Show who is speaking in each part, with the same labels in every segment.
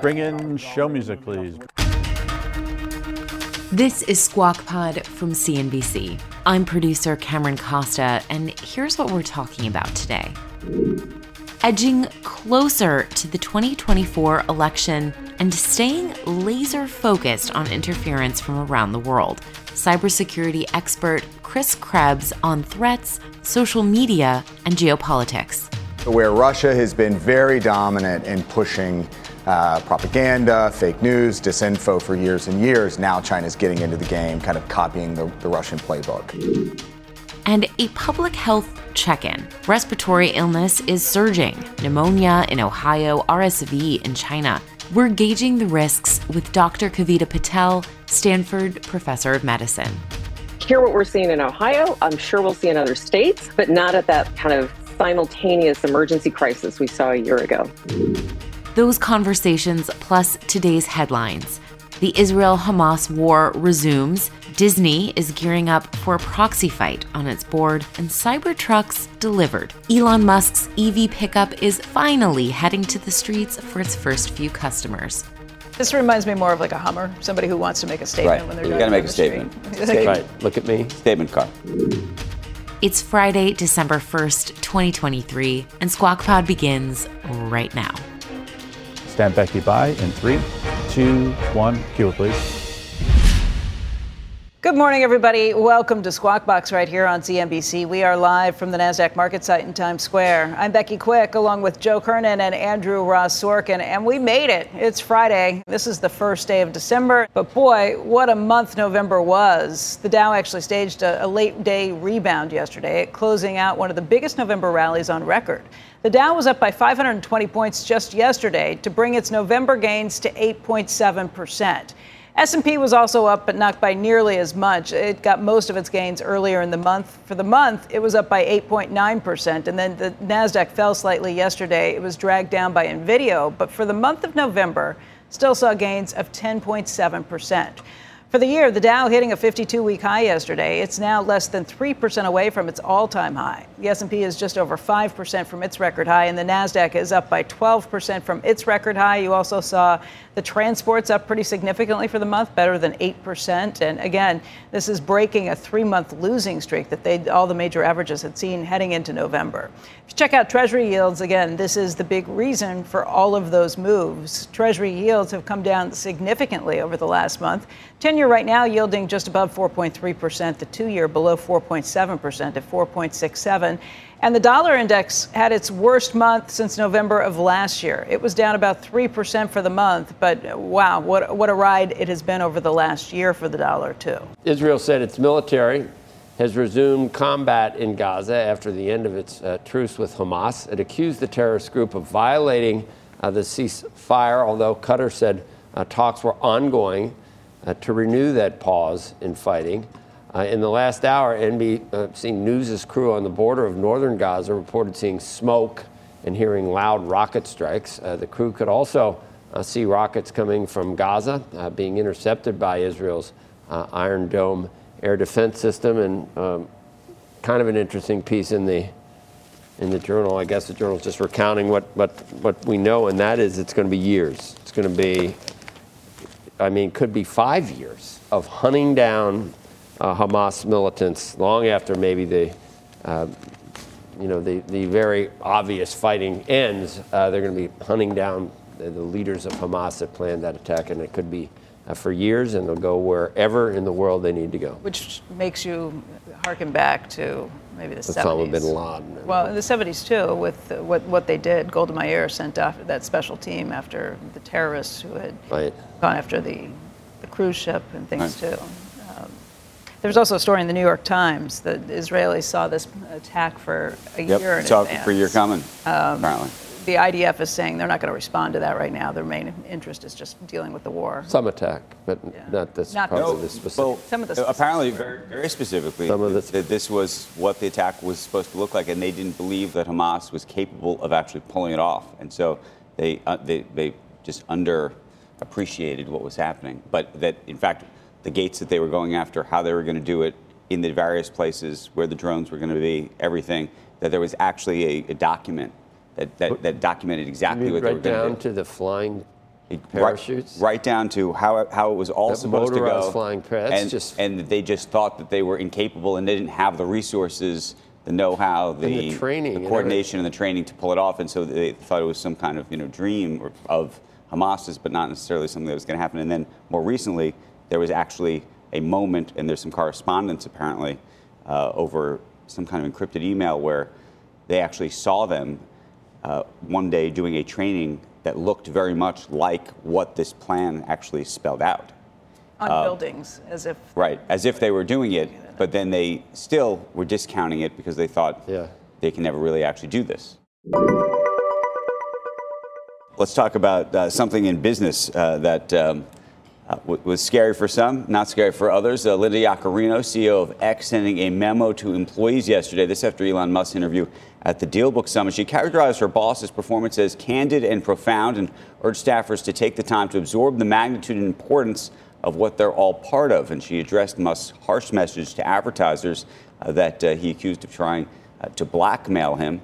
Speaker 1: Bring in show music, please.
Speaker 2: This is Squawk Pod from CNBC. I'm producer Cameron Costa, and here's what we're talking about today. Edging closer to the 2024 election and staying laser focused on interference from around the world. Cybersecurity expert Chris Krebs on threats, social media, and geopolitics.
Speaker 3: Where Russia has been very dominant in pushing uh, propaganda, fake news, disinfo for years and years. Now China's getting into the game, kind of copying the, the Russian playbook.
Speaker 2: And a public health check in. Respiratory illness is surging pneumonia in Ohio, RSV in China. We're gauging the risks with Dr. Kavita Patel, Stanford professor of medicine.
Speaker 4: Hear what we're seeing in Ohio. I'm sure we'll see in other states, but not at that kind of simultaneous emergency crisis we saw a year ago.
Speaker 2: Those conversations, plus today's headlines. The Israel Hamas war resumes. Disney is gearing up for a proxy fight on its board, and Cybertrucks delivered. Elon Musk's EV pickup is finally heading to the streets for its first few customers.
Speaker 5: This reminds me more of like a Hummer, somebody who wants to make a statement
Speaker 6: right.
Speaker 5: when they're
Speaker 6: you
Speaker 5: got to
Speaker 6: make a statement. right. Look at me. Statement car.
Speaker 2: It's Friday, December 1st, 2023, and Squawk Pod begins right now.
Speaker 1: Stand Becky by in three, two, one. Cue please.
Speaker 5: Good morning, everybody. Welcome to Squawk Box right here on CNBC. We are live from the NASDAQ market site in Times Square. I'm Becky Quick, along with Joe Kernen and Andrew Ross Sorkin, and we made it. It's Friday. This is the first day of December, but boy, what a month November was. The Dow actually staged a, a late day rebound yesterday, closing out one of the biggest November rallies on record. The Dow was up by 520 points just yesterday to bring its November gains to 8.7 percent. S&P was also up, but not by nearly as much. It got most of its gains earlier in the month. For the month, it was up by 8.9%, and then the Nasdaq fell slightly yesterday. It was dragged down by Nvidia, but for the month of November, still saw gains of 10.7%. For the year, the Dow hitting a 52-week high yesterday. It's now less than 3% away from its all-time high. The S&P is just over 5% from its record high, and the Nasdaq is up by 12% from its record high. You also saw the transports up pretty significantly for the month, better than 8%. And again, this is breaking a three-month losing streak that they all the major averages had seen heading into November. If you check out Treasury yields, again, this is the big reason for all of those moves. Treasury yields have come down significantly over the last month. 10 year right now yielding just above 4.3%, the two year below 4.7% at 4.67. And the dollar index had its worst month since November of last year. It was down about 3% for the month, but wow, what, what a ride it has been over the last year for the dollar, too.
Speaker 7: Israel said its military has resumed combat in Gaza after the end of its uh, truce with Hamas. It accused the terrorist group of violating uh, the ceasefire, although Qatar said uh, talks were ongoing uh, to renew that pause in fighting. Uh, in the last hour, NBC uh, News' crew on the border of northern Gaza reported seeing smoke and hearing loud rocket strikes. Uh, the crew could also uh, see rockets coming from Gaza uh, being intercepted by Israel's Iron Dome air defense system, and um, kind of an interesting piece in the in the journal. I guess the journal is just recounting what, what, what we know, and that is it's going to be years. It's going to be, I mean, could be five years of hunting down uh, Hamas militants long after maybe the, uh, you know, the, the very obvious fighting ends. Uh, they're going to be hunting down the, the, leaders of Hamas that planned that attack, and it could be uh, for years, and they'll go wherever in the world they need to go.
Speaker 5: Which makes you harken back to maybe the
Speaker 7: Osama
Speaker 5: 70s.
Speaker 7: bin Laden.
Speaker 5: Well, in the 70s too, with uh, what what they did, Golda Meir sent off that special team after the terrorists who had
Speaker 7: right.
Speaker 5: gone after the, the cruise ship and things right. too. There was also a story in the New York Times that Israelis saw this attack for a
Speaker 6: yep,
Speaker 5: year in
Speaker 6: saw
Speaker 5: advance.
Speaker 6: for a year coming, um, apparently.
Speaker 5: The IDF is saying they're not going to respond to that right now. Their main interest is just dealing with the war.
Speaker 7: Some attack, but not this.
Speaker 5: Not
Speaker 7: probably
Speaker 5: this-
Speaker 7: this specific.
Speaker 8: Well,
Speaker 5: Some of the
Speaker 8: apparently, very, very specifically,
Speaker 7: Some of the-
Speaker 8: that this was what the attack was supposed to look like, and they didn't believe that Hamas was capable of actually pulling it off, and so they uh, they they just underappreciated what was happening. But that, in fact, the gates that they were going after, how they were going to do it, in the various places where the drones were going to be, everything, that there was actually a, a document that, that, that documented exactly what they were doing.
Speaker 7: right
Speaker 8: going
Speaker 7: down
Speaker 8: to do.
Speaker 7: to the flying
Speaker 8: Right-
Speaker 7: parachutes.
Speaker 8: Right, down to how, it- how it was all
Speaker 7: That
Speaker 8: supposed to go.
Speaker 7: flying par- that's
Speaker 8: and,
Speaker 7: just-
Speaker 8: and they just thought that they were incapable and they didn't have the resources, the know-how, the,
Speaker 7: the training and
Speaker 8: coordination, and the training to pull it off. And so they thought it was some kind of you know dream or, of Hamas's, but not necessarily something that was going to happen. And then more recently, there was actually a moment, and there's some correspondence apparently uh, over some kind of encrypted email where they actually saw them uh, one day doing a training that looked very much like what this plan actually spelled out.
Speaker 5: On
Speaker 8: Uh,
Speaker 5: buildings, as if
Speaker 8: Right, as if they were doing it, but then they still were discounting it because they thought
Speaker 7: Yeah.
Speaker 8: they can never really actually do this. Let's talk about uh, something in business uh, that um, uh, was scary for some, not scary for others. Uh, Linda Yaccarino, CEO of X, sending a memo to employees yesterday. This after Elon Musk's interview at the Dealbook Summit. She characterized her boss's performance as candid and profound and urged staffers to take the time to absorb the magnitude and importance of what they're all part of. And she addressed Musk's harsh message to advertisers uh, that uh, he accused of trying uh, to blackmail him.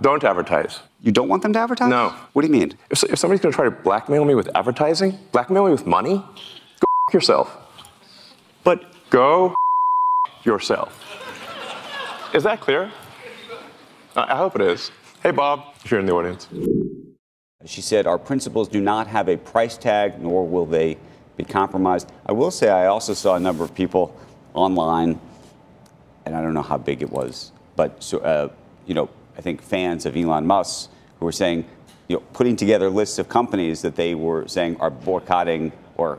Speaker 9: Don't advertise.
Speaker 8: You don't want them to advertise?
Speaker 9: No.
Speaker 8: What do you mean?
Speaker 9: If, if somebody's going to try to blackmail me with advertising, blackmail me with money, go f- yourself.
Speaker 8: But
Speaker 9: Go f- yourself. Is that clear? I I hope it is. Hey, Bob, if you're in the audience.
Speaker 8: She said, Our principles do not have a price tag, nor will they be compromised. I will say, I also saw a number of people online, and I don't know how big it was, but, so, uh, you know, I think fans of Elon Musk who were saying, you know, putting together lists of companies that they were saying are boycotting or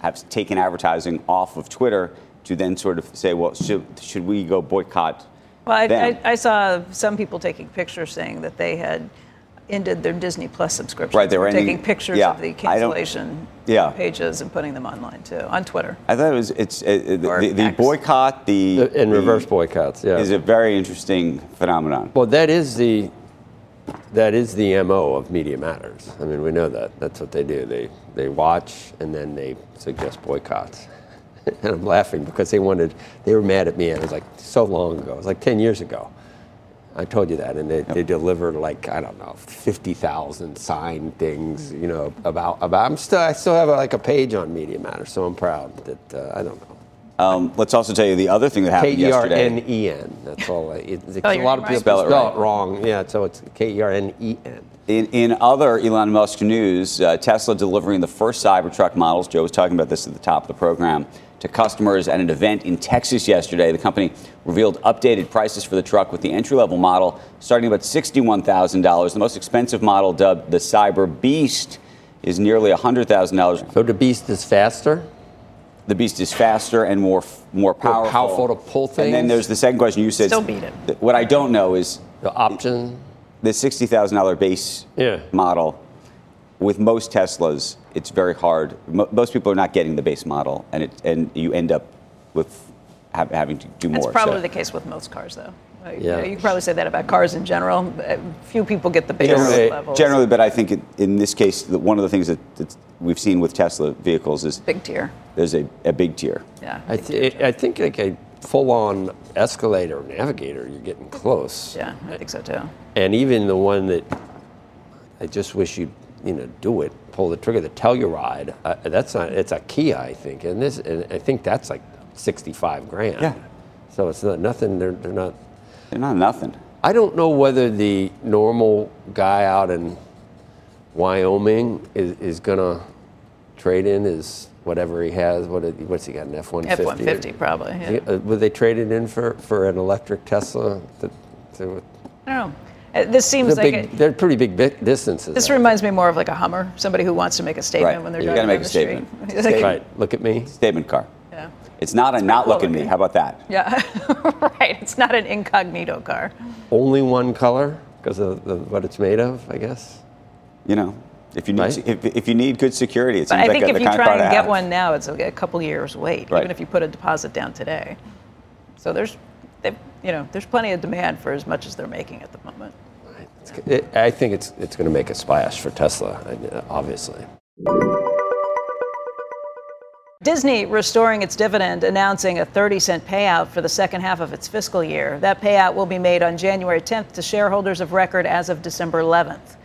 Speaker 8: have taken advertising off of Twitter to then sort of say, well, should, should we go boycott
Speaker 5: Well, I? I, I saw some people taking pictures saying that they had ended their Disney Plus subscription.
Speaker 8: Right, they were ending-
Speaker 5: taking pictures
Speaker 8: yeah,
Speaker 5: of the
Speaker 8: I
Speaker 5: cancellation
Speaker 8: Yeah.
Speaker 5: pages and putting them online too on Twitter.
Speaker 8: I thought it was it's uh,
Speaker 5: Or
Speaker 8: the, the boycott the
Speaker 7: in
Speaker 8: the-
Speaker 7: reverse boycotts, yeah.
Speaker 8: is a very interesting phenomenon.
Speaker 7: Well, that is the that is the mo of Media Matters. I mean, we know that. That's what they do. They they watch and then they suggest boycotts. and I'm laughing because they wanted they were mad at me. And It was like so long ago. It was like ten years ago. I told you that, and they, they delivered like I don't know, fifty thousand signed things, you know, about about. I'm still I still have a, like a page on Media Matters, so I'm proud that uh, I don't know.
Speaker 8: Um, let's also tell you the other thing that happened
Speaker 7: K E R
Speaker 8: yesterday.
Speaker 7: N E N. That's all. I, it,
Speaker 5: Spell
Speaker 7: a lot
Speaker 5: name
Speaker 7: of people
Speaker 8: Spell it
Speaker 7: spell
Speaker 8: right.
Speaker 7: it wrong. Yeah, so it's K E R N E N.
Speaker 8: In, in other Elon Musk news, uh, Tesla delivering the first Cybertruck models. Joe was talking about this at the top of the program to customers at an event in Texas yesterday. The company revealed updated prices for the truck with the entry level model starting about $61,000. The most expensive model, dubbed the Cyber Beast, is nearly $100,000.
Speaker 7: So the Beast is faster.
Speaker 8: The Beast is faster and more more powerful.
Speaker 7: powerful to pull things.
Speaker 8: And then there's the second question you said.
Speaker 5: Still beat it.
Speaker 8: What I don't know is
Speaker 7: The option.
Speaker 8: the sixty thousand dollar base
Speaker 7: Yeah.
Speaker 8: model. With most Teslas, it's very hard. Mo- most people are not getting the base model, and it and you end up with ha- having to do more.
Speaker 5: That's probably
Speaker 8: so.
Speaker 5: the case with most cars, though. Like,
Speaker 7: Yeah.
Speaker 5: You, know, you can probably say that about cars in general. Few people get the base
Speaker 8: Generally,
Speaker 5: levels.
Speaker 8: generally, but I think it, in this case, the, one of the things that that we've seen with Tesla vehicles is
Speaker 5: Big tier.
Speaker 8: there's a, a big tier.
Speaker 5: Yeah.
Speaker 7: I, th- I think like a full-on Escalade or Navigator, you're getting close.
Speaker 5: Yeah, I think so too.
Speaker 7: And even the one that I just wish you'd you know do it, pull the trigger, the Telluride. Uh, that's not. It's a Kia, I think, and this, and I think that's like 65 grand.
Speaker 8: Yeah.
Speaker 7: So it's not nothing. They're, they're not.
Speaker 8: They're not nothing.
Speaker 7: I don't know whether the normal guy out in Wyoming is, is gonna trade in his whatever he has. What it- what's he got? An F one fifty.
Speaker 5: F one fifty probably. Yeah.
Speaker 7: Uh, Would they trade it in for, for an electric Tesla? To, to,
Speaker 5: I don't know. Uh, This seems
Speaker 7: they're,
Speaker 5: like
Speaker 7: big,
Speaker 5: it,
Speaker 7: they're pretty big bi- distances.
Speaker 5: this reminds me more of like a Hummer, somebody who wants to make a statement
Speaker 8: Right.
Speaker 5: when they're
Speaker 8: You
Speaker 5: driving
Speaker 8: gotta make
Speaker 5: down
Speaker 8: a
Speaker 5: the
Speaker 8: statement.
Speaker 5: street.
Speaker 8: Statement.
Speaker 7: Right. Look at me.
Speaker 8: Statement car.
Speaker 5: yeah.
Speaker 8: It's not a not
Speaker 5: cool
Speaker 8: look at me. How about that?
Speaker 5: Yeah, right. It's not an incognito car.
Speaker 7: Only one color. Because of the, what it's made of, I guess.
Speaker 8: You know, if you need
Speaker 7: Right.
Speaker 8: if, if you need good security, it
Speaker 5: But
Speaker 8: seems
Speaker 5: I
Speaker 8: like
Speaker 5: think
Speaker 8: a,
Speaker 5: if you try
Speaker 8: to
Speaker 5: and get one now, it's a couple years wait,
Speaker 8: Right.
Speaker 5: even if you put a deposit down today. So there's, they, you know, there's plenty of demand for as much as they're making at the moment.
Speaker 7: It, I think it's it's going to make a splash for Tesla, obviously.
Speaker 5: Disney restoring its dividend, announcing a 30 cent payout for the second half of its fiscal year. That payout will be made on January 10th to shareholders of record as of December 11th.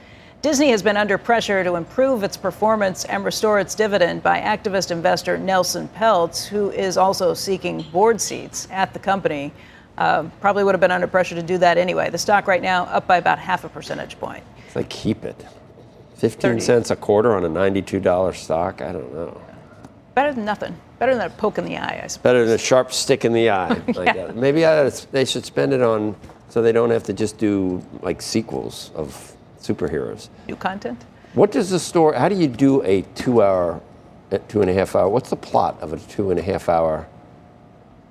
Speaker 5: Disney has been under pressure to improve its performance and restore its dividend by activist investor Nelson Peltz, who is also seeking board seats at the company. Um, probably would have been under pressure to do that anyway. The stock right now up by about half a percentage point.
Speaker 7: If like keep it. 15
Speaker 5: 30.
Speaker 7: cents a quarter on a $92 stock. I don't know.
Speaker 5: Better than nothing. Better than a poke in the eye, I suppose.
Speaker 7: Better than a sharp stick in the eye.
Speaker 5: Yeah.
Speaker 7: that. Maybe I, they should spend it on so they don't have to just do like sequels of superheroes.
Speaker 5: New content.
Speaker 7: What does the story? How do you do a two-hour, uh, two and a half hour? What's the plot of a two and a half hour,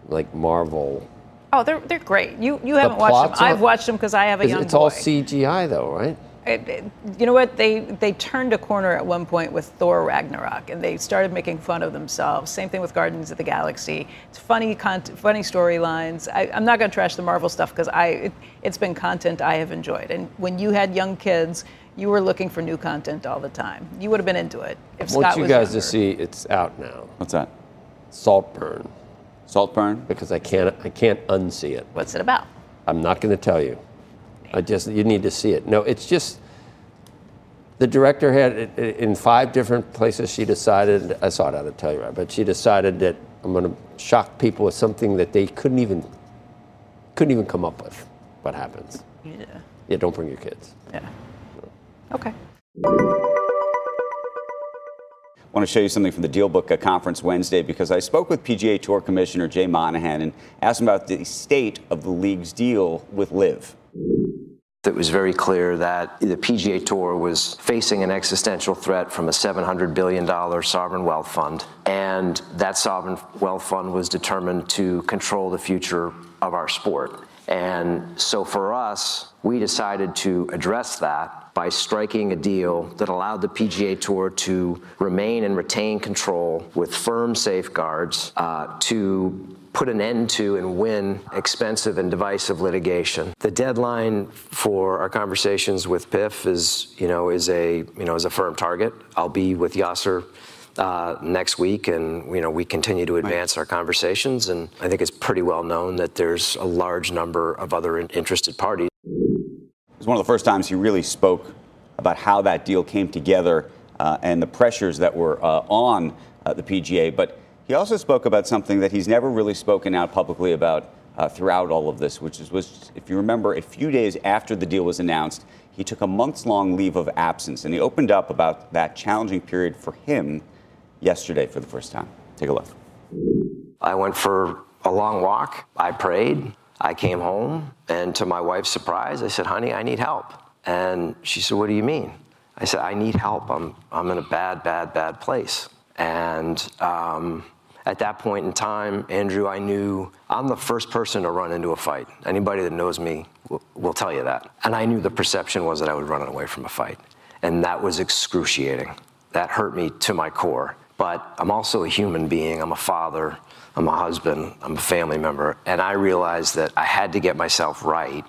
Speaker 7: like Marvel?
Speaker 5: Oh, they're they're great. You you haven't watched them.
Speaker 7: are-
Speaker 5: I've watched them because I have a
Speaker 7: It's,
Speaker 5: young
Speaker 7: it's
Speaker 5: boy.
Speaker 7: all CGI though, right?
Speaker 5: It- it- you know what? They they turned a corner at one point with Thor Ragnarok, and they started making fun of themselves. Same thing with Guardians of the Galaxy. It's funny content, funny storylines. I- I'm not going to trash the Marvel stuff because I it, it's been content I have enjoyed. And when you had young kids, you were looking for new content all the time. You would have been into it if
Speaker 7: I want
Speaker 5: Scott
Speaker 7: you guys
Speaker 5: younger.
Speaker 7: to see it's out now.
Speaker 8: What's that?
Speaker 7: Saltburn.
Speaker 8: Saltburn?
Speaker 7: Because I can't I can't unsee it.
Speaker 5: What's it about?
Speaker 7: I'm not going to tell you. I just you need to see it. No, it's just the director had in five different places. She decided I saw it. I to tell you right, but she decided that I'm going to shock people with something that they couldn't even couldn't even come up with. What happens?
Speaker 5: Yeah.
Speaker 7: Yeah, don't bring your kids.
Speaker 5: Yeah. Okay.
Speaker 8: I want to show you something from the Dealbook uh, conference Wednesday because I spoke with PGA Tour Commissioner Jay Monahan and asked him about the state of the league's deal with LIV.
Speaker 10: It was very clear that the PGA Tour was facing an existential threat from a $700 billion sovereign wealth fund. And that sovereign wealth fund was determined to control the future of our sport. And so for us, we decided to address that by striking a deal that allowed the PGA Tour to remain and retain control with firm safeguards uh, to put an end to and win expensive and divisive litigation. The deadline for our conversations with PIF is, you know, is a, you know, is a firm target. I'll be with Yasser uh, next week, and you know, we continue to advance our conversations. And I think it's pretty well known that there's a large number of other in- interested parties.
Speaker 8: It was one of the first times he really spoke about how that deal came together uh, and the pressures that were uh, on uh, the PGA. But he also spoke about something that he's never really spoken out publicly about uh, throughout all of this, which is, was, if you remember, a few days after the deal was announced, he took a months long leave of absence and he opened up about that challenging period for him yesterday for the first time. Take a look.
Speaker 10: I went for a long walk. I prayed. I came home, and to my wife's surprise, I said, "Honey, I need help." And she said, "What do you mean?" I said, "I need help. I'm I'm in a bad, bad, bad place." And um, at that point in time, Andrew, I knew I'm the first person to run into a fight. Anybody that knows me will, will tell you that. And I knew the perception was that I would run away from a fight, and that was excruciating. That hurt me to my core. But I'm also a human being. I'm a father. I'm a husband. I'm a family member. And I realized that I had to get myself right.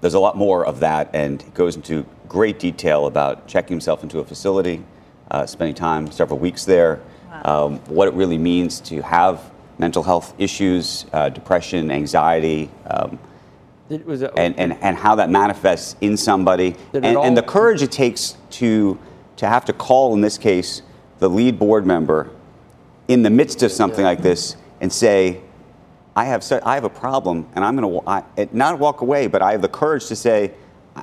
Speaker 8: There's a lot more of that, and he goes into great detail about checking himself into a facility, uh, spending time, several weeks there, um, what it really means to have mental health issues, uh, depression, anxiety, um,
Speaker 7: It was a,
Speaker 8: and, and, and how that manifests in somebody,
Speaker 7: Did it
Speaker 8: and, and the courage it takes to, to have to call, in this case, the lead board member in the midst of something like this and say, I have, I have a problem, and I'm going to not walk away, but I have the courage to say,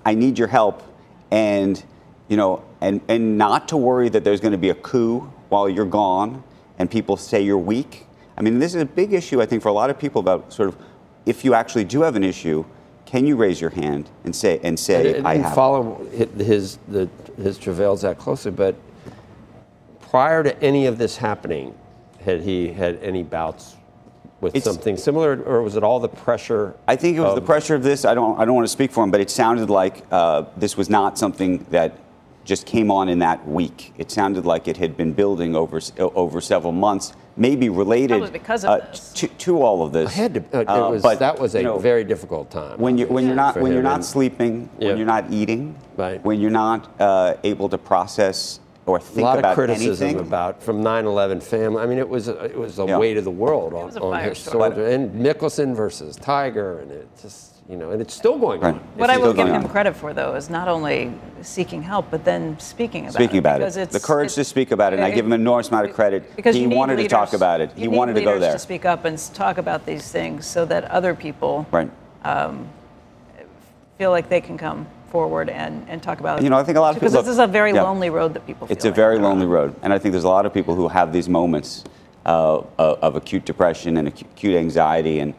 Speaker 8: I need your help, and you know, and and not to worry that there's going to be a coup while you're gone, and people say you're weak. I mean, this is a big issue, I think, for a lot of people about sort of if you actually do have an issue, can you raise your hand and say and
Speaker 7: I
Speaker 8: say
Speaker 7: didn't
Speaker 8: I have?
Speaker 7: follow his the his travails that closely, but prior to any of this happening, had he had any bouts with something similar, or was it all the pressure?
Speaker 8: I think it was the pressure of this. I don't. I don't want to speak for him, but it sounded like uh, this was not something that just came on in that week. It sounded like it had been building over over several months, maybe related
Speaker 5: Probably because of
Speaker 8: uh,
Speaker 5: this.
Speaker 8: to, to all of this.
Speaker 7: I had to. Uh, it
Speaker 8: Uh,
Speaker 7: was,
Speaker 8: but,
Speaker 7: that was a
Speaker 8: you know,
Speaker 7: very difficult time.
Speaker 8: when you when you're not when you're not
Speaker 7: and-
Speaker 8: sleeping,
Speaker 7: Yeah.
Speaker 8: when you're not eating,
Speaker 7: Right.
Speaker 8: when you're not uh, able to process or
Speaker 7: a lot of criticism
Speaker 8: anything.
Speaker 7: about from 9/11 family. I mean, it was it was the
Speaker 8: Yeah.
Speaker 7: weight of the world on, on his shoulder. And Mickelson versus Tiger, and it just you know, and it's still going
Speaker 8: Right.
Speaker 7: on.
Speaker 5: What
Speaker 8: It's
Speaker 5: I will give him
Speaker 8: on.
Speaker 5: credit for, though, is not only seeking help, but then speaking about
Speaker 8: Speaking
Speaker 5: it.
Speaker 8: about
Speaker 5: because
Speaker 8: it,
Speaker 5: it's-
Speaker 8: the courage to speak about it, and I give him an enormous amount of credit.
Speaker 5: Because
Speaker 8: he
Speaker 5: you need
Speaker 8: wanted to talk
Speaker 5: leaders-
Speaker 8: about it.
Speaker 5: you
Speaker 8: He
Speaker 5: need
Speaker 8: wanted to go there.
Speaker 5: to speak up and talk about these things so that other people
Speaker 8: Right.
Speaker 5: Um, feel like they can come forward and, and talk about it.
Speaker 8: You know, I think a lot of people.
Speaker 5: because this is a very
Speaker 8: yeah.
Speaker 5: lonely road that people.
Speaker 8: It's a
Speaker 5: like
Speaker 8: very lonely road, and I think there's a lot of people who have these moments uh, of, acute depression and acute anxiety, and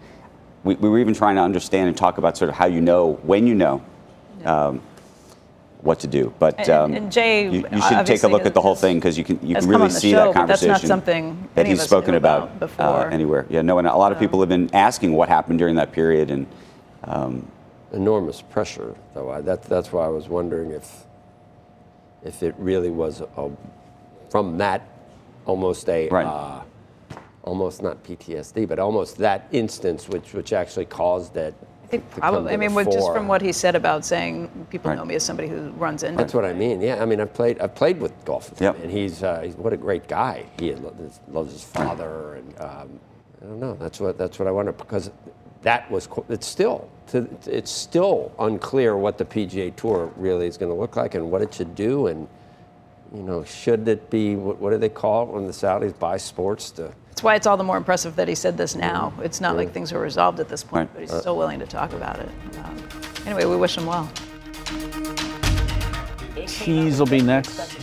Speaker 8: we, we were even trying to understand and talk about sort of how you know when you know um, what to do. But
Speaker 5: And-
Speaker 8: um,
Speaker 5: and Jay,
Speaker 8: you, you should take a look at the whole thing because you can you can really see
Speaker 5: show,
Speaker 8: that
Speaker 5: but that's not
Speaker 8: conversation
Speaker 5: something
Speaker 8: that he's spoken about,
Speaker 5: about before.
Speaker 8: Uh, anywhere. Yeah, no, and a lot of people have been asking what happened during that period, and um,
Speaker 7: enormous pressure, though. I, that, that's why I was wondering if if it really was a, from that almost a
Speaker 8: Right.
Speaker 7: uh, almost not PTSD, but almost that instance which which actually caused it.
Speaker 5: I think probably. I mean,
Speaker 7: the
Speaker 5: just from what he said about saying people
Speaker 8: Right.
Speaker 5: know me as somebody who runs into.
Speaker 7: That's what I mean. Yeah, I mean, I've played. I've played with golf with
Speaker 8: Yep.
Speaker 7: him, and he's, uh, he's what a great guy. He loves, loves his father, and um, I don't know. That's what that's what I wonder because that was. It's still. It's still unclear what the PGA Tour really is going to look like and what it should do, and you know, should it be what, what do they call it when the Saudis buy sports to?
Speaker 5: That's why it's all the more impressive that he said this now. It's not like things are resolved at this point,
Speaker 8: Right.
Speaker 5: but he's still willing to talk about it. Um, anyway, we wish him well.
Speaker 1: Tease will be next.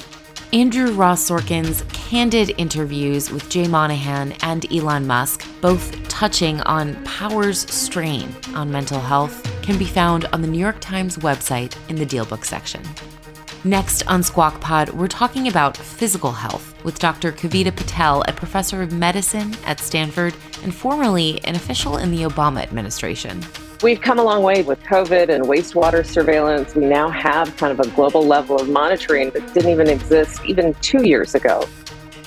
Speaker 2: Andrew Ross Sorkin's candid interviews with Jay Monahan and Elon Musk, both touching on power's strain on mental health, can be found on the New York Times website in the Dealbook section. Next on Squawk Pod, we're talking about physical health with Dr. Kavita Patel, a professor of medicine at Stanford and formerly an official in the Obama administration.
Speaker 4: We've come a long way with COVID and wastewater surveillance. We now have kind of a global level of monitoring that didn't even exist even two years ago.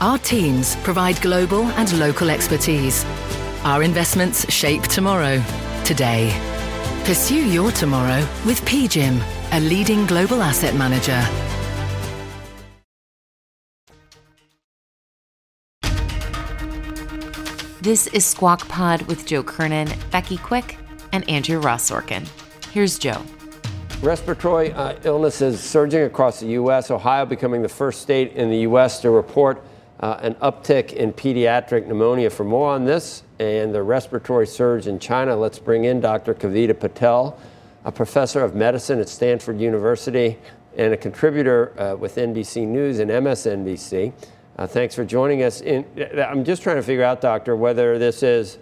Speaker 11: our teams provide global and local expertise. Our investments shape tomorrow, today. Pursue your tomorrow with PGIM, a leading global asset manager.
Speaker 2: This is Squawk Pod with Joe Kernen, Becky Quick, and Andrew Ross Sorkin. Here's Joe.
Speaker 7: Respiratory uh, illnesses surging across the U.S., Ohio becoming the first state in the U.S. to report uh, an uptick in pediatric pneumonia. For more on this and the respiratory surge in China, let's bring in Dr. Kavita Patel, a professor of medicine at Stanford University and a contributor uh, with NBC News and MSNBC. Uh, thanks for joining us. In, I'm just trying to figure out, doctor, whether this is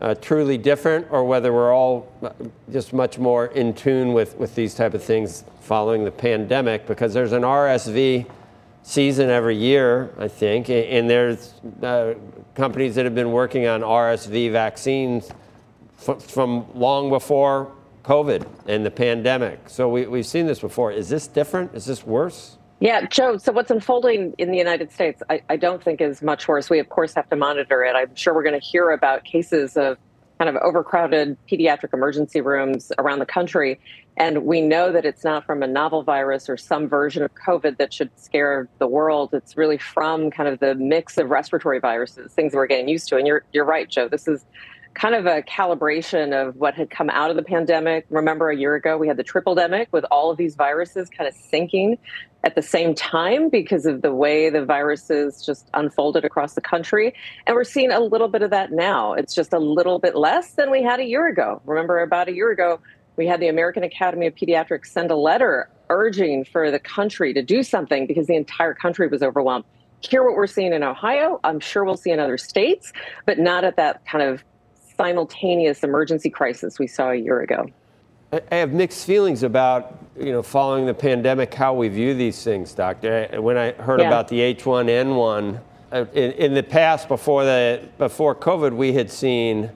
Speaker 7: uh, truly different or whether we're all uh, just much more in tune with, with these type of things following the pandemic because there's an RSV season every year, I think, and, there's uh, companies that have been working on RSV vaccines f- from long before COVID and the pandemic. So we, we've seen this before. Is this different? Is this worse?
Speaker 4: Yeah, Joe. So what's unfolding in the United States, I, I don't think is much worse. We of course have to monitor it. I'm sure we're going to hear about cases of kind of overcrowded pediatric emergency rooms around the country. And we know that it's not from a novel virus or some version of COVID that should scare the world. It's really from kind of the mix of respiratory viruses, things we're getting used to. And you're you're right, Joe. This is kind of a calibration of what had come out of the pandemic. Remember, a year ago, we had the triple demic with all of these viruses kind of syncing at the same time because of the way the viruses just unfolded across the country. And we're seeing a little bit of that now. It's just a little bit less than we had a year ago. Remember, about a year ago, we had the American Academy of Pediatrics send a letter urging for the country to do something because the entire country was overwhelmed. Hear what we're seeing in Ohio. I'm sure we'll see in other states, but not at that kind of simultaneous emergency crisis we saw a year ago.
Speaker 7: I have mixed feelings about, you know, following the pandemic, how we view these things, Doctor. When I heard yeah. about the H1N1, uh, in, in, the past, before the before COVID, we had seen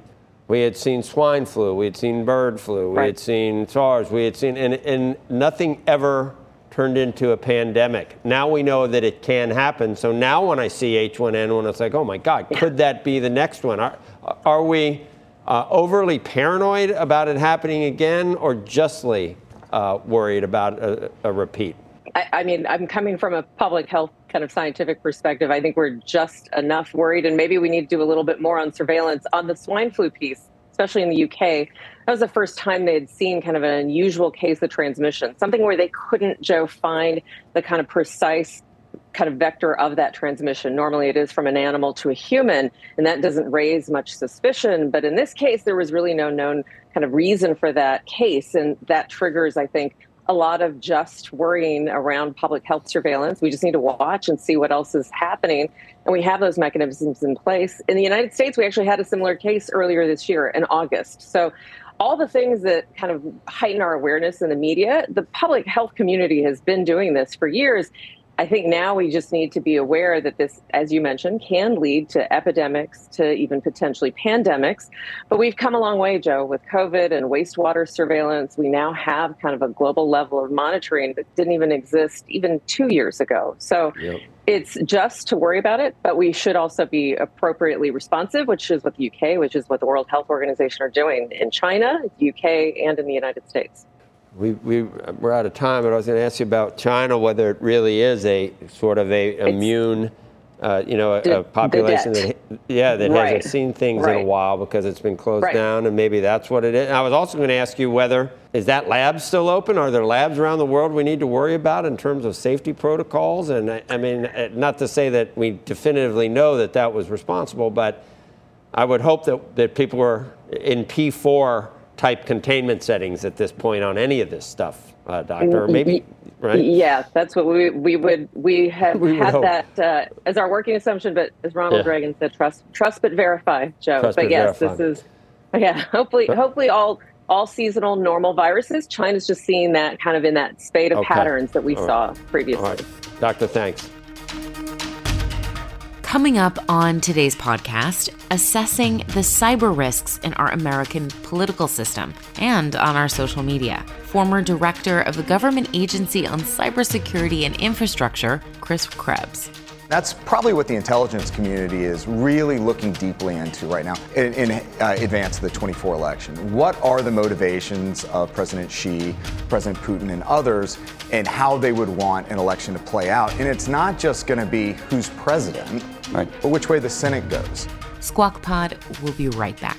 Speaker 7: we had seen swine flu, we had seen bird flu, we right. had seen SARS, we had seen, and, and nothing ever turned into a pandemic. Now we know that it can happen. So now when I see H1N1, it's like, oh my God, could that be the next one? Are, are we uh, overly paranoid about it happening again or justly uh, worried about a, a repeat?
Speaker 4: I, I, mean, I'm coming from a public health kind of scientific perspective. I think we're just enough worried, and maybe we need to do a little bit more on surveillance on the swine flu piece, especially in the UK. That was the first time they had seen kind of an unusual case of transmission, something where they couldn't, Joe, find the kind of precise kind of vector of that transmission. Normally it is from an animal to a human, and that doesn't raise much suspicion. But in this case, there was really no known kind of reason for that case. And that triggers, I think, a lot of just worrying around public health surveillance. We just need to watch and see what else is happening. And we have those mechanisms in place. In the United States, we actually had a similar case earlier this year in August. So all the things that kind of heighten our awareness in the media, the public health community has been doing this for years. I think now we just need to be aware that this, as you mentioned, can lead to epidemics, to even potentially pandemics. But we've come a long way, Joe, with COVID and wastewater surveillance. We now have kind of a global level of monitoring that didn't even exist even two years ago. So yep. it's just to worry about it, but we should also be appropriately responsive, which is what the UK, which is what the World Health Organization are doing in China, UK, and in the United States.
Speaker 7: We, we, we're out of time, but I was going to ask you about China, whether it really is a sort of a it's, immune, uh, you know, a, a population that, yeah, that right. hasn't seen things right. in a while because it's been closed right. down, and maybe that's what it is. And I was also going to ask you whether is that lab still open? Are there labs around the world we need to worry about in terms of safety protocols? And I, I mean, uh, not to say that we definitively know that that was responsible, but I would hope that, that people were in P4 type containment settings at this point on any of this stuff, uh, doctor? Or maybe, right?
Speaker 4: Yeah, that's what we we would we have we had that uh, as our working assumption. But as Ronald yeah. Reagan said, trust trust but verify, Joe. Trust but, but yes, verify. this is yeah. Hopefully, hopefully all all seasonal normal viruses. China's just seeing that kind of in that spate of okay. patterns that we all saw right. previously.
Speaker 7: Doctor, thanks.
Speaker 2: Coming up on today's podcast, assessing the cyber risks in our American political system and on our social media. Former director of the Government Agency on Cybersecurity and Infrastructure, Chris Krebs.
Speaker 3: That's probably what the intelligence community is really looking deeply into right now in, in uh, advance of the 24 election. What are the motivations of President Xi, President Putin, and others, and how they would want an election to play out? And it's not just going to be who's president, right. but which way the Senate goes.
Speaker 2: Squawk Pod will be right back.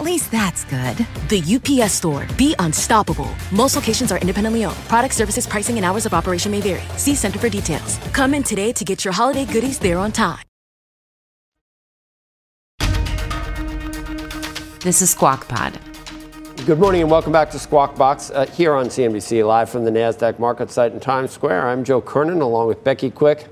Speaker 12: At least that's good.
Speaker 13: The UPS store. Be unstoppable. Most locations are independently owned. Product services, pricing, and hours of operation may vary. See Center for details. Come in today to get your holiday goodies there on time.
Speaker 2: This is Squawk Pod.
Speaker 7: Good morning and welcome back to Squawk Box uh, here on CNBC, live from the NASDAQ market site in Times Square. I'm Joe Kernen along with Becky Quick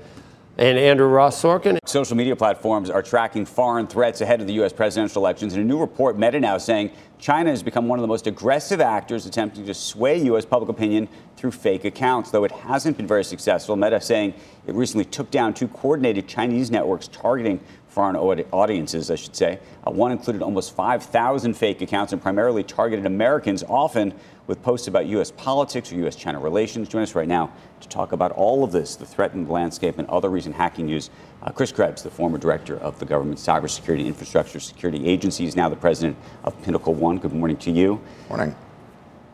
Speaker 7: and Andrew Ross Sorkin.
Speaker 8: Social media platforms are tracking foreign threats ahead of the U.S. presidential elections. In a new report, Meta now saying China has become one of the most aggressive actors attempting to sway U.S. public opinion through fake accounts, though it hasn't been very successful. Meta saying it recently took down two coordinated Chinese networks targeting foreign audiences, I should say. Uh, one included almost 5,000 fake accounts and primarily targeted Americans, often with posts about U.S. politics or U.S. China relations. Join us right now to talk about all of this, the threatened landscape, and other recent hacking news. Uh, Chris Krebs, the former director of the government cybersecurity infrastructure security agency, is now the president of SentinelOne. Good morning to you.
Speaker 3: Morning.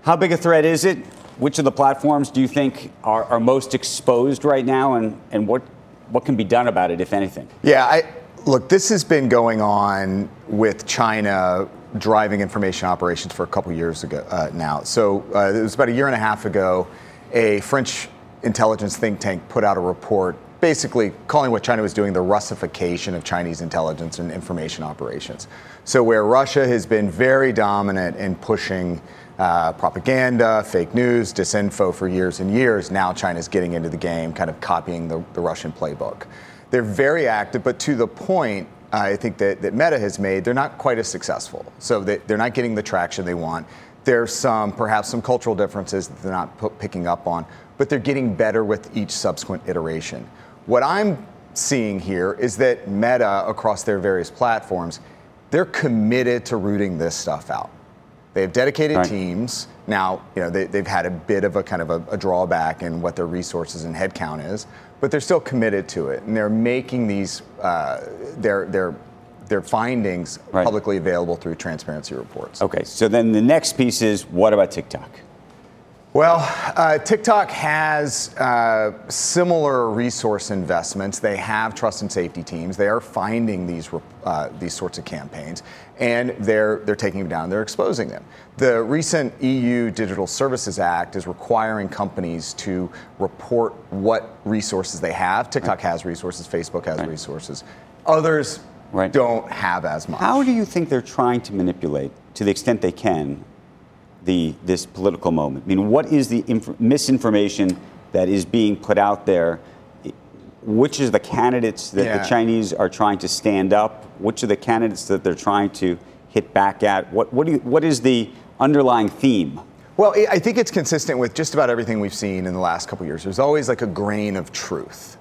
Speaker 8: How big a threat is it? Which of the platforms do you think are, are most exposed right now, and, and what, what can be done about it, if anything?
Speaker 3: Yeah, I, Look, this has been going on with China driving information operations for a couple years ago uh, now. So uh, it was about a year and a half ago. A French intelligence think tank put out a report basically calling what China was doing the Russification of Chinese intelligence and information operations. So where Russia has been very dominant in pushing uh, propaganda, fake news, disinfo for years and years, now China's getting into the game, kind of copying the, the Russian playbook. They're very active, but to the point I think that, that Meta has made, they're not quite as successful. So they, they're not getting the traction they want. There's some, perhaps some cultural differences that they're not p- picking up on, but they're getting better with each subsequent iteration. What I'm seeing here is that Meta, across their various platforms, they're committed to rooting this stuff out. They have dedicated right. teams. Now, you know, they, have had a bit of a kind of a, a drawback in what their resources and headcount is, but they're still committed to it, and they're making these uh, their their their findings right. publicly available through transparency reports.
Speaker 8: Okay, so then the next piece is what about TikTok?
Speaker 3: Well, uh, TikTok has uh, similar resource investments. They have trust and safety teams. They are finding these uh, these sorts of campaigns, and they're they're taking them down. They're exposing them. The recent EU Digital Services Act is requiring companies to report what resources they have. TikTok right. has resources. Facebook has right. resources. Others right. don't have as much.
Speaker 8: How do you think they're trying to manipulate, to the extent they can, the, this political moment? I mean, what is the inf- misinformation that is being put out there? Which is the candidates that yeah. the Chinese are trying to stand up? Which are the candidates that they're trying to hit back at? What, what, do you, what is the underlying theme?
Speaker 3: Well, I think it's consistent with just about everything we've seen in the last couple years. There's always like a grain of truth.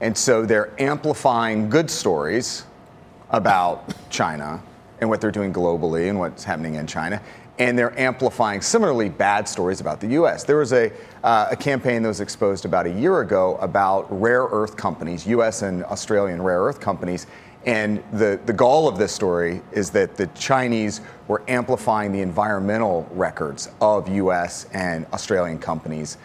Speaker 3: And so they're amplifying good stories about China and what they're doing globally and what's happening in China and they're amplifying similarly bad stories about the U.S. There was a, uh, a campaign that was exposed about a year ago about rare earth companies, U.S. and Australian rare earth companies. And the, the gall of this story is that the Chinese were amplifying the environmental records of U.S. and Australian companies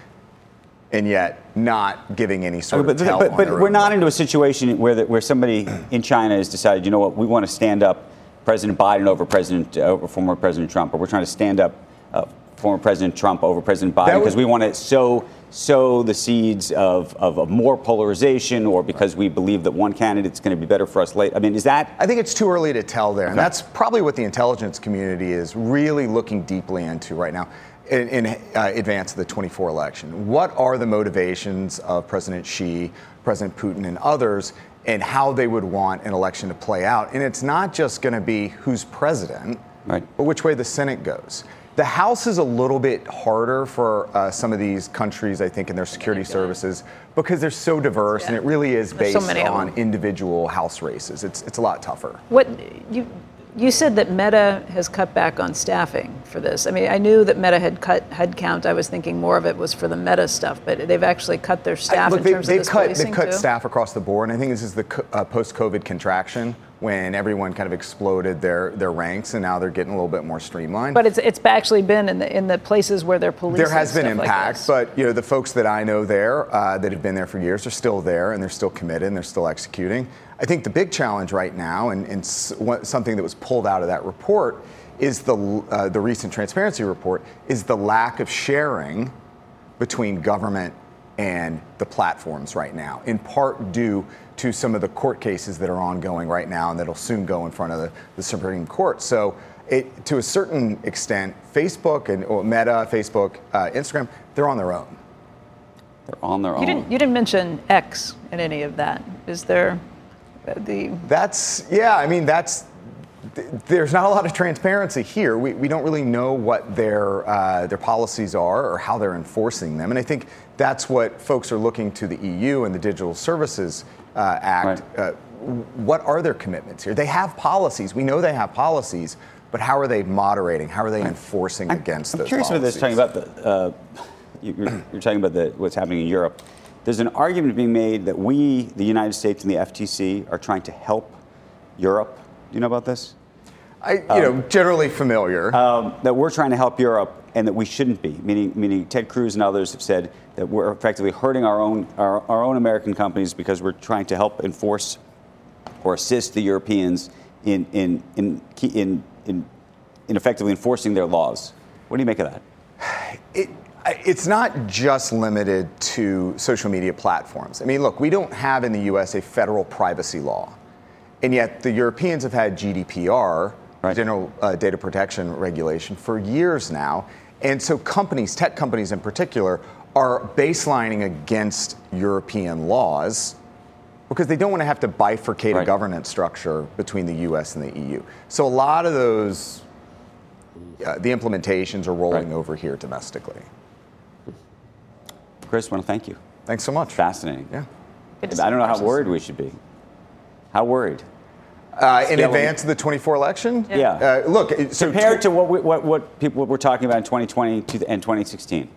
Speaker 3: and yet not giving any sort
Speaker 8: but,
Speaker 3: of
Speaker 8: but, but, but we're not into a situation where, the, where somebody in China has decided, you know what, we want to stand up President Biden over President uh, over former President Trump, or we're trying to stand up uh, former President Trump over President Biden because we want to sow sow the seeds of, of, of, more polarization or because we believe that one candidate's going to be better for us later? I mean, is that?
Speaker 3: I think it's too early to tell there. And that's probably what the intelligence community is really looking deeply into right now in, in uh, advance of the 24 election. What are the motivations of President Xi, President Putin, and others and how they would want an election to play out. And it's not just going to be who's president, right. but which way the Senate goes. The House is a little bit harder for uh, some of these countries, I think, in their security services because they're so diverse yeah. and it really is based so on individual House races. It's, it's a lot tougher.
Speaker 5: What you you said that Meta has cut back on staffing for this. I mean, I knew that Meta had cut headcount. I was thinking more of it was for the Meta stuff, but they've actually cut their staff I, look, in they, terms
Speaker 3: they've
Speaker 5: of
Speaker 3: cut, They've cut
Speaker 5: too?
Speaker 3: staff across the board, and I think this is the uh, post-COVID contraction when everyone kind of exploded their, their ranks, and now they're getting a little bit more streamlined.
Speaker 5: But it's it's actually been in the in the places where they're policing.
Speaker 3: There has been
Speaker 5: impact,
Speaker 3: like but you know the folks that I know there uh, that have been there for years are still there, and they're still committed, and they're still executing. I think the big challenge right now, and, and something that was pulled out of that report, is the uh, the recent transparency report, is the lack of sharing between government and the platforms right now, in part due to some of the court cases that are ongoing right now and that'll soon go in front of the, the Supreme Court. So, it, to a certain extent, Facebook and Meta, Facebook, uh, Instagram, they're on their own.
Speaker 8: They're on their
Speaker 5: you
Speaker 8: own.
Speaker 5: Didn't, you didn't mention X in any of that. Is there the.
Speaker 3: That's, yeah, I mean, that's there's not a lot of transparency here. We, we don't really know what their uh, their policies are or how they're enforcing them, and I think that's what folks are looking to the EU and the Digital Services uh, Act. Right. Uh, what are their commitments here? They have policies. We know they have policies, but how are they moderating? How are they enforcing
Speaker 8: I'm,
Speaker 3: against
Speaker 8: I'm
Speaker 3: those?
Speaker 8: I'm curious
Speaker 3: policies?
Speaker 8: about this. Talking about the, uh, you're, you're, talking about the, what's happening in Europe. There's an argument being made that we, the United States and the FTC, are trying to help Europe. Do you know about this?
Speaker 3: I, you um, know, generally familiar.
Speaker 8: Um, that we're trying to help Europe and that we shouldn't be. Meaning, meaning Ted Cruz and others have said that we're effectively hurting our own our, our own American companies because we're trying to help enforce or assist the Europeans in in in in in, in effectively enforcing their laws. What do you make of that?
Speaker 3: It, it's not just limited to social media platforms. I mean, look, we don't have in the U.S. a federal privacy law, and yet the Europeans have had GDPR, right. General uh, Data Protection Regulation, for years now, and so companies, tech companies in particular, are baselining against European laws because they don't want to have to bifurcate right. a governance structure between the US and the EU. So a lot of those, uh, the implementations are rolling right. over here domestically.
Speaker 8: Chris, I want to thank you.
Speaker 3: Thanks so much.
Speaker 8: Fascinating.
Speaker 3: Yeah.
Speaker 8: I don't know how worried we should be. How worried?
Speaker 3: Uh, in advance of the 24 election?
Speaker 8: Yeah.
Speaker 3: Uh, look,
Speaker 8: so compared to what, we, what, what people were talking about in 2020 to and 2016.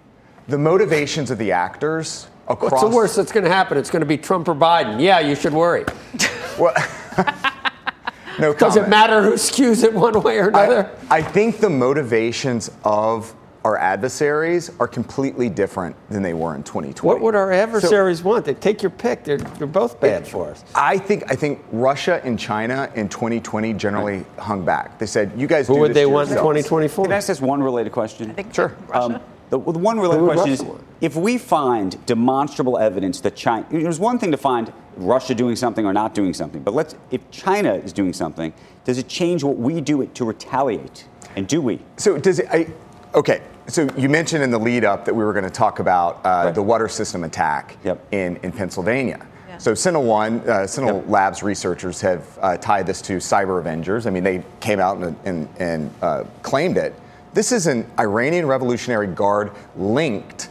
Speaker 3: The motivations of the actors across.
Speaker 7: What's the worst that's going to happen? It's going to be Trump or Biden. Yeah, you should worry.
Speaker 3: well, no
Speaker 7: Does it matter who skews it one way or another?
Speaker 3: I, I think the motivations of our adversaries are completely different than they were in 2020.
Speaker 7: What would our adversaries so, want? They take your pick. They're, they're both bad it, for us.
Speaker 3: I think I think Russia and China in 2020 generally right. hung back. They said, "You guys."
Speaker 7: Who would they
Speaker 3: want
Speaker 7: in 2024?
Speaker 8: Can I ask this one related question?
Speaker 3: sure.
Speaker 8: Um, the, the, one related question is if we find demonstrable evidence that China, there's one thing to find Russia doing something or not doing something, but let's, if China is doing something, does it change what we do it to retaliate? And do we?
Speaker 3: So does it, I, okay, so you mentioned in the lead up that we were going to talk about uh, right. the water system attack
Speaker 8: yep.
Speaker 3: in, in Pennsylvania. Yeah. So SentinelOne, uh, Sentinel yep. Labs researchers have uh, tied this to cyber avengers. I mean, they came out and, and, and uh, claimed it. This is an Iranian Revolutionary Guard linked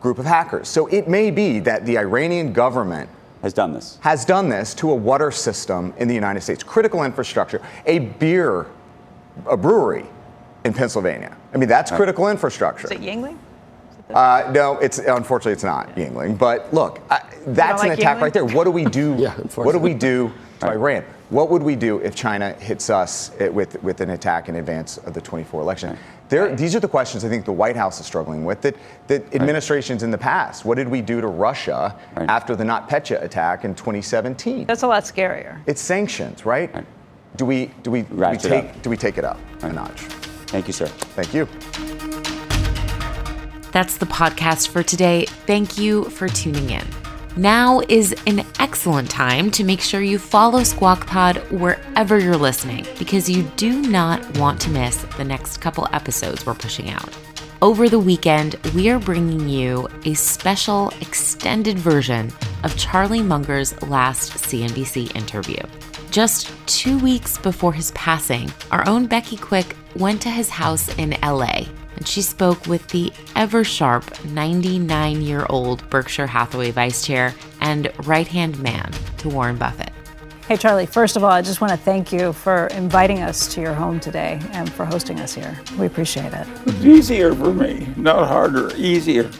Speaker 3: group of hackers. So it may be that the Iranian government
Speaker 8: has done this.
Speaker 3: Has done this to a water system in the United States, critical infrastructure, a beer, a brewery in Pennsylvania. I mean, that's critical infrastructure.
Speaker 5: Is it Yuengling?
Speaker 3: Uh, no, it's unfortunately it's not Yuengling. But look, I, that's an like attack Yuengling? right there. What do we do?
Speaker 7: yeah,
Speaker 3: what do we do to right. Iran? What would we do if China hits us with, with an attack in advance of the 24 election? Right. There, these are the questions I think the White House is struggling with. That, that administrations in the past, what did we do to Russia right. after the NotPetya attack in 2017?
Speaker 5: That's a lot scarier.
Speaker 3: It's sanctions, right? right. Do we do we, do we take do we take it up a notch?
Speaker 8: Thank you, sir.
Speaker 3: Thank you.
Speaker 2: That's the podcast for today. Thank you for tuning in. Now is an excellent time to make sure you follow Squawk Pod wherever you're listening because you do not want to miss the next couple episodes we're pushing out. Over the weekend, we are bringing you a special extended version of Charlie Munger's last CNBC interview. Just two weeks before his passing, our own Becky Quick went to his house in LA and she spoke with the ever sharp 99 year old Berkshire Hathaway vice chair and right hand man to Warren Buffett.
Speaker 5: Hey, Charlie, first of all, I just want to thank you for inviting us to your home today and for hosting us here. We appreciate it.
Speaker 14: It's easier for me, not harder, easier.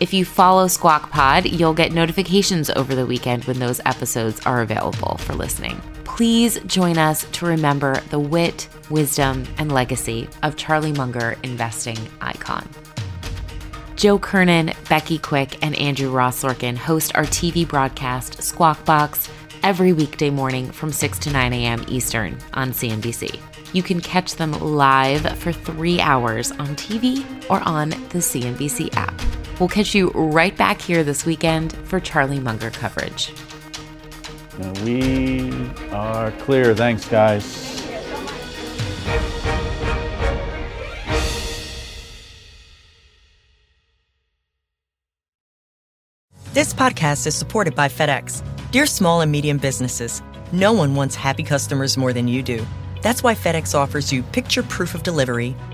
Speaker 2: If you follow Squawk Pod, you'll get notifications over the weekend when those episodes are available for listening. Please join us to remember the wit, wisdom, and legacy of Charlie Munger, investing icon. Joe Kernen, Becky Quick, and Andrew Ross Sorkin host our TV broadcast, Squawk Box, every weekday morning from 6 to 9 a.m. Eastern on CNBC. You can catch them live for three hours on TV or on the CNBC app. We'll catch you right back here this weekend for Charlie Munger coverage.
Speaker 1: We are clear. Thanks, guys.
Speaker 15: This podcast is supported by FedEx. Dear small and medium businesses, no one wants happy customers more than you do. That's why FedEx offers you picture proof of delivery,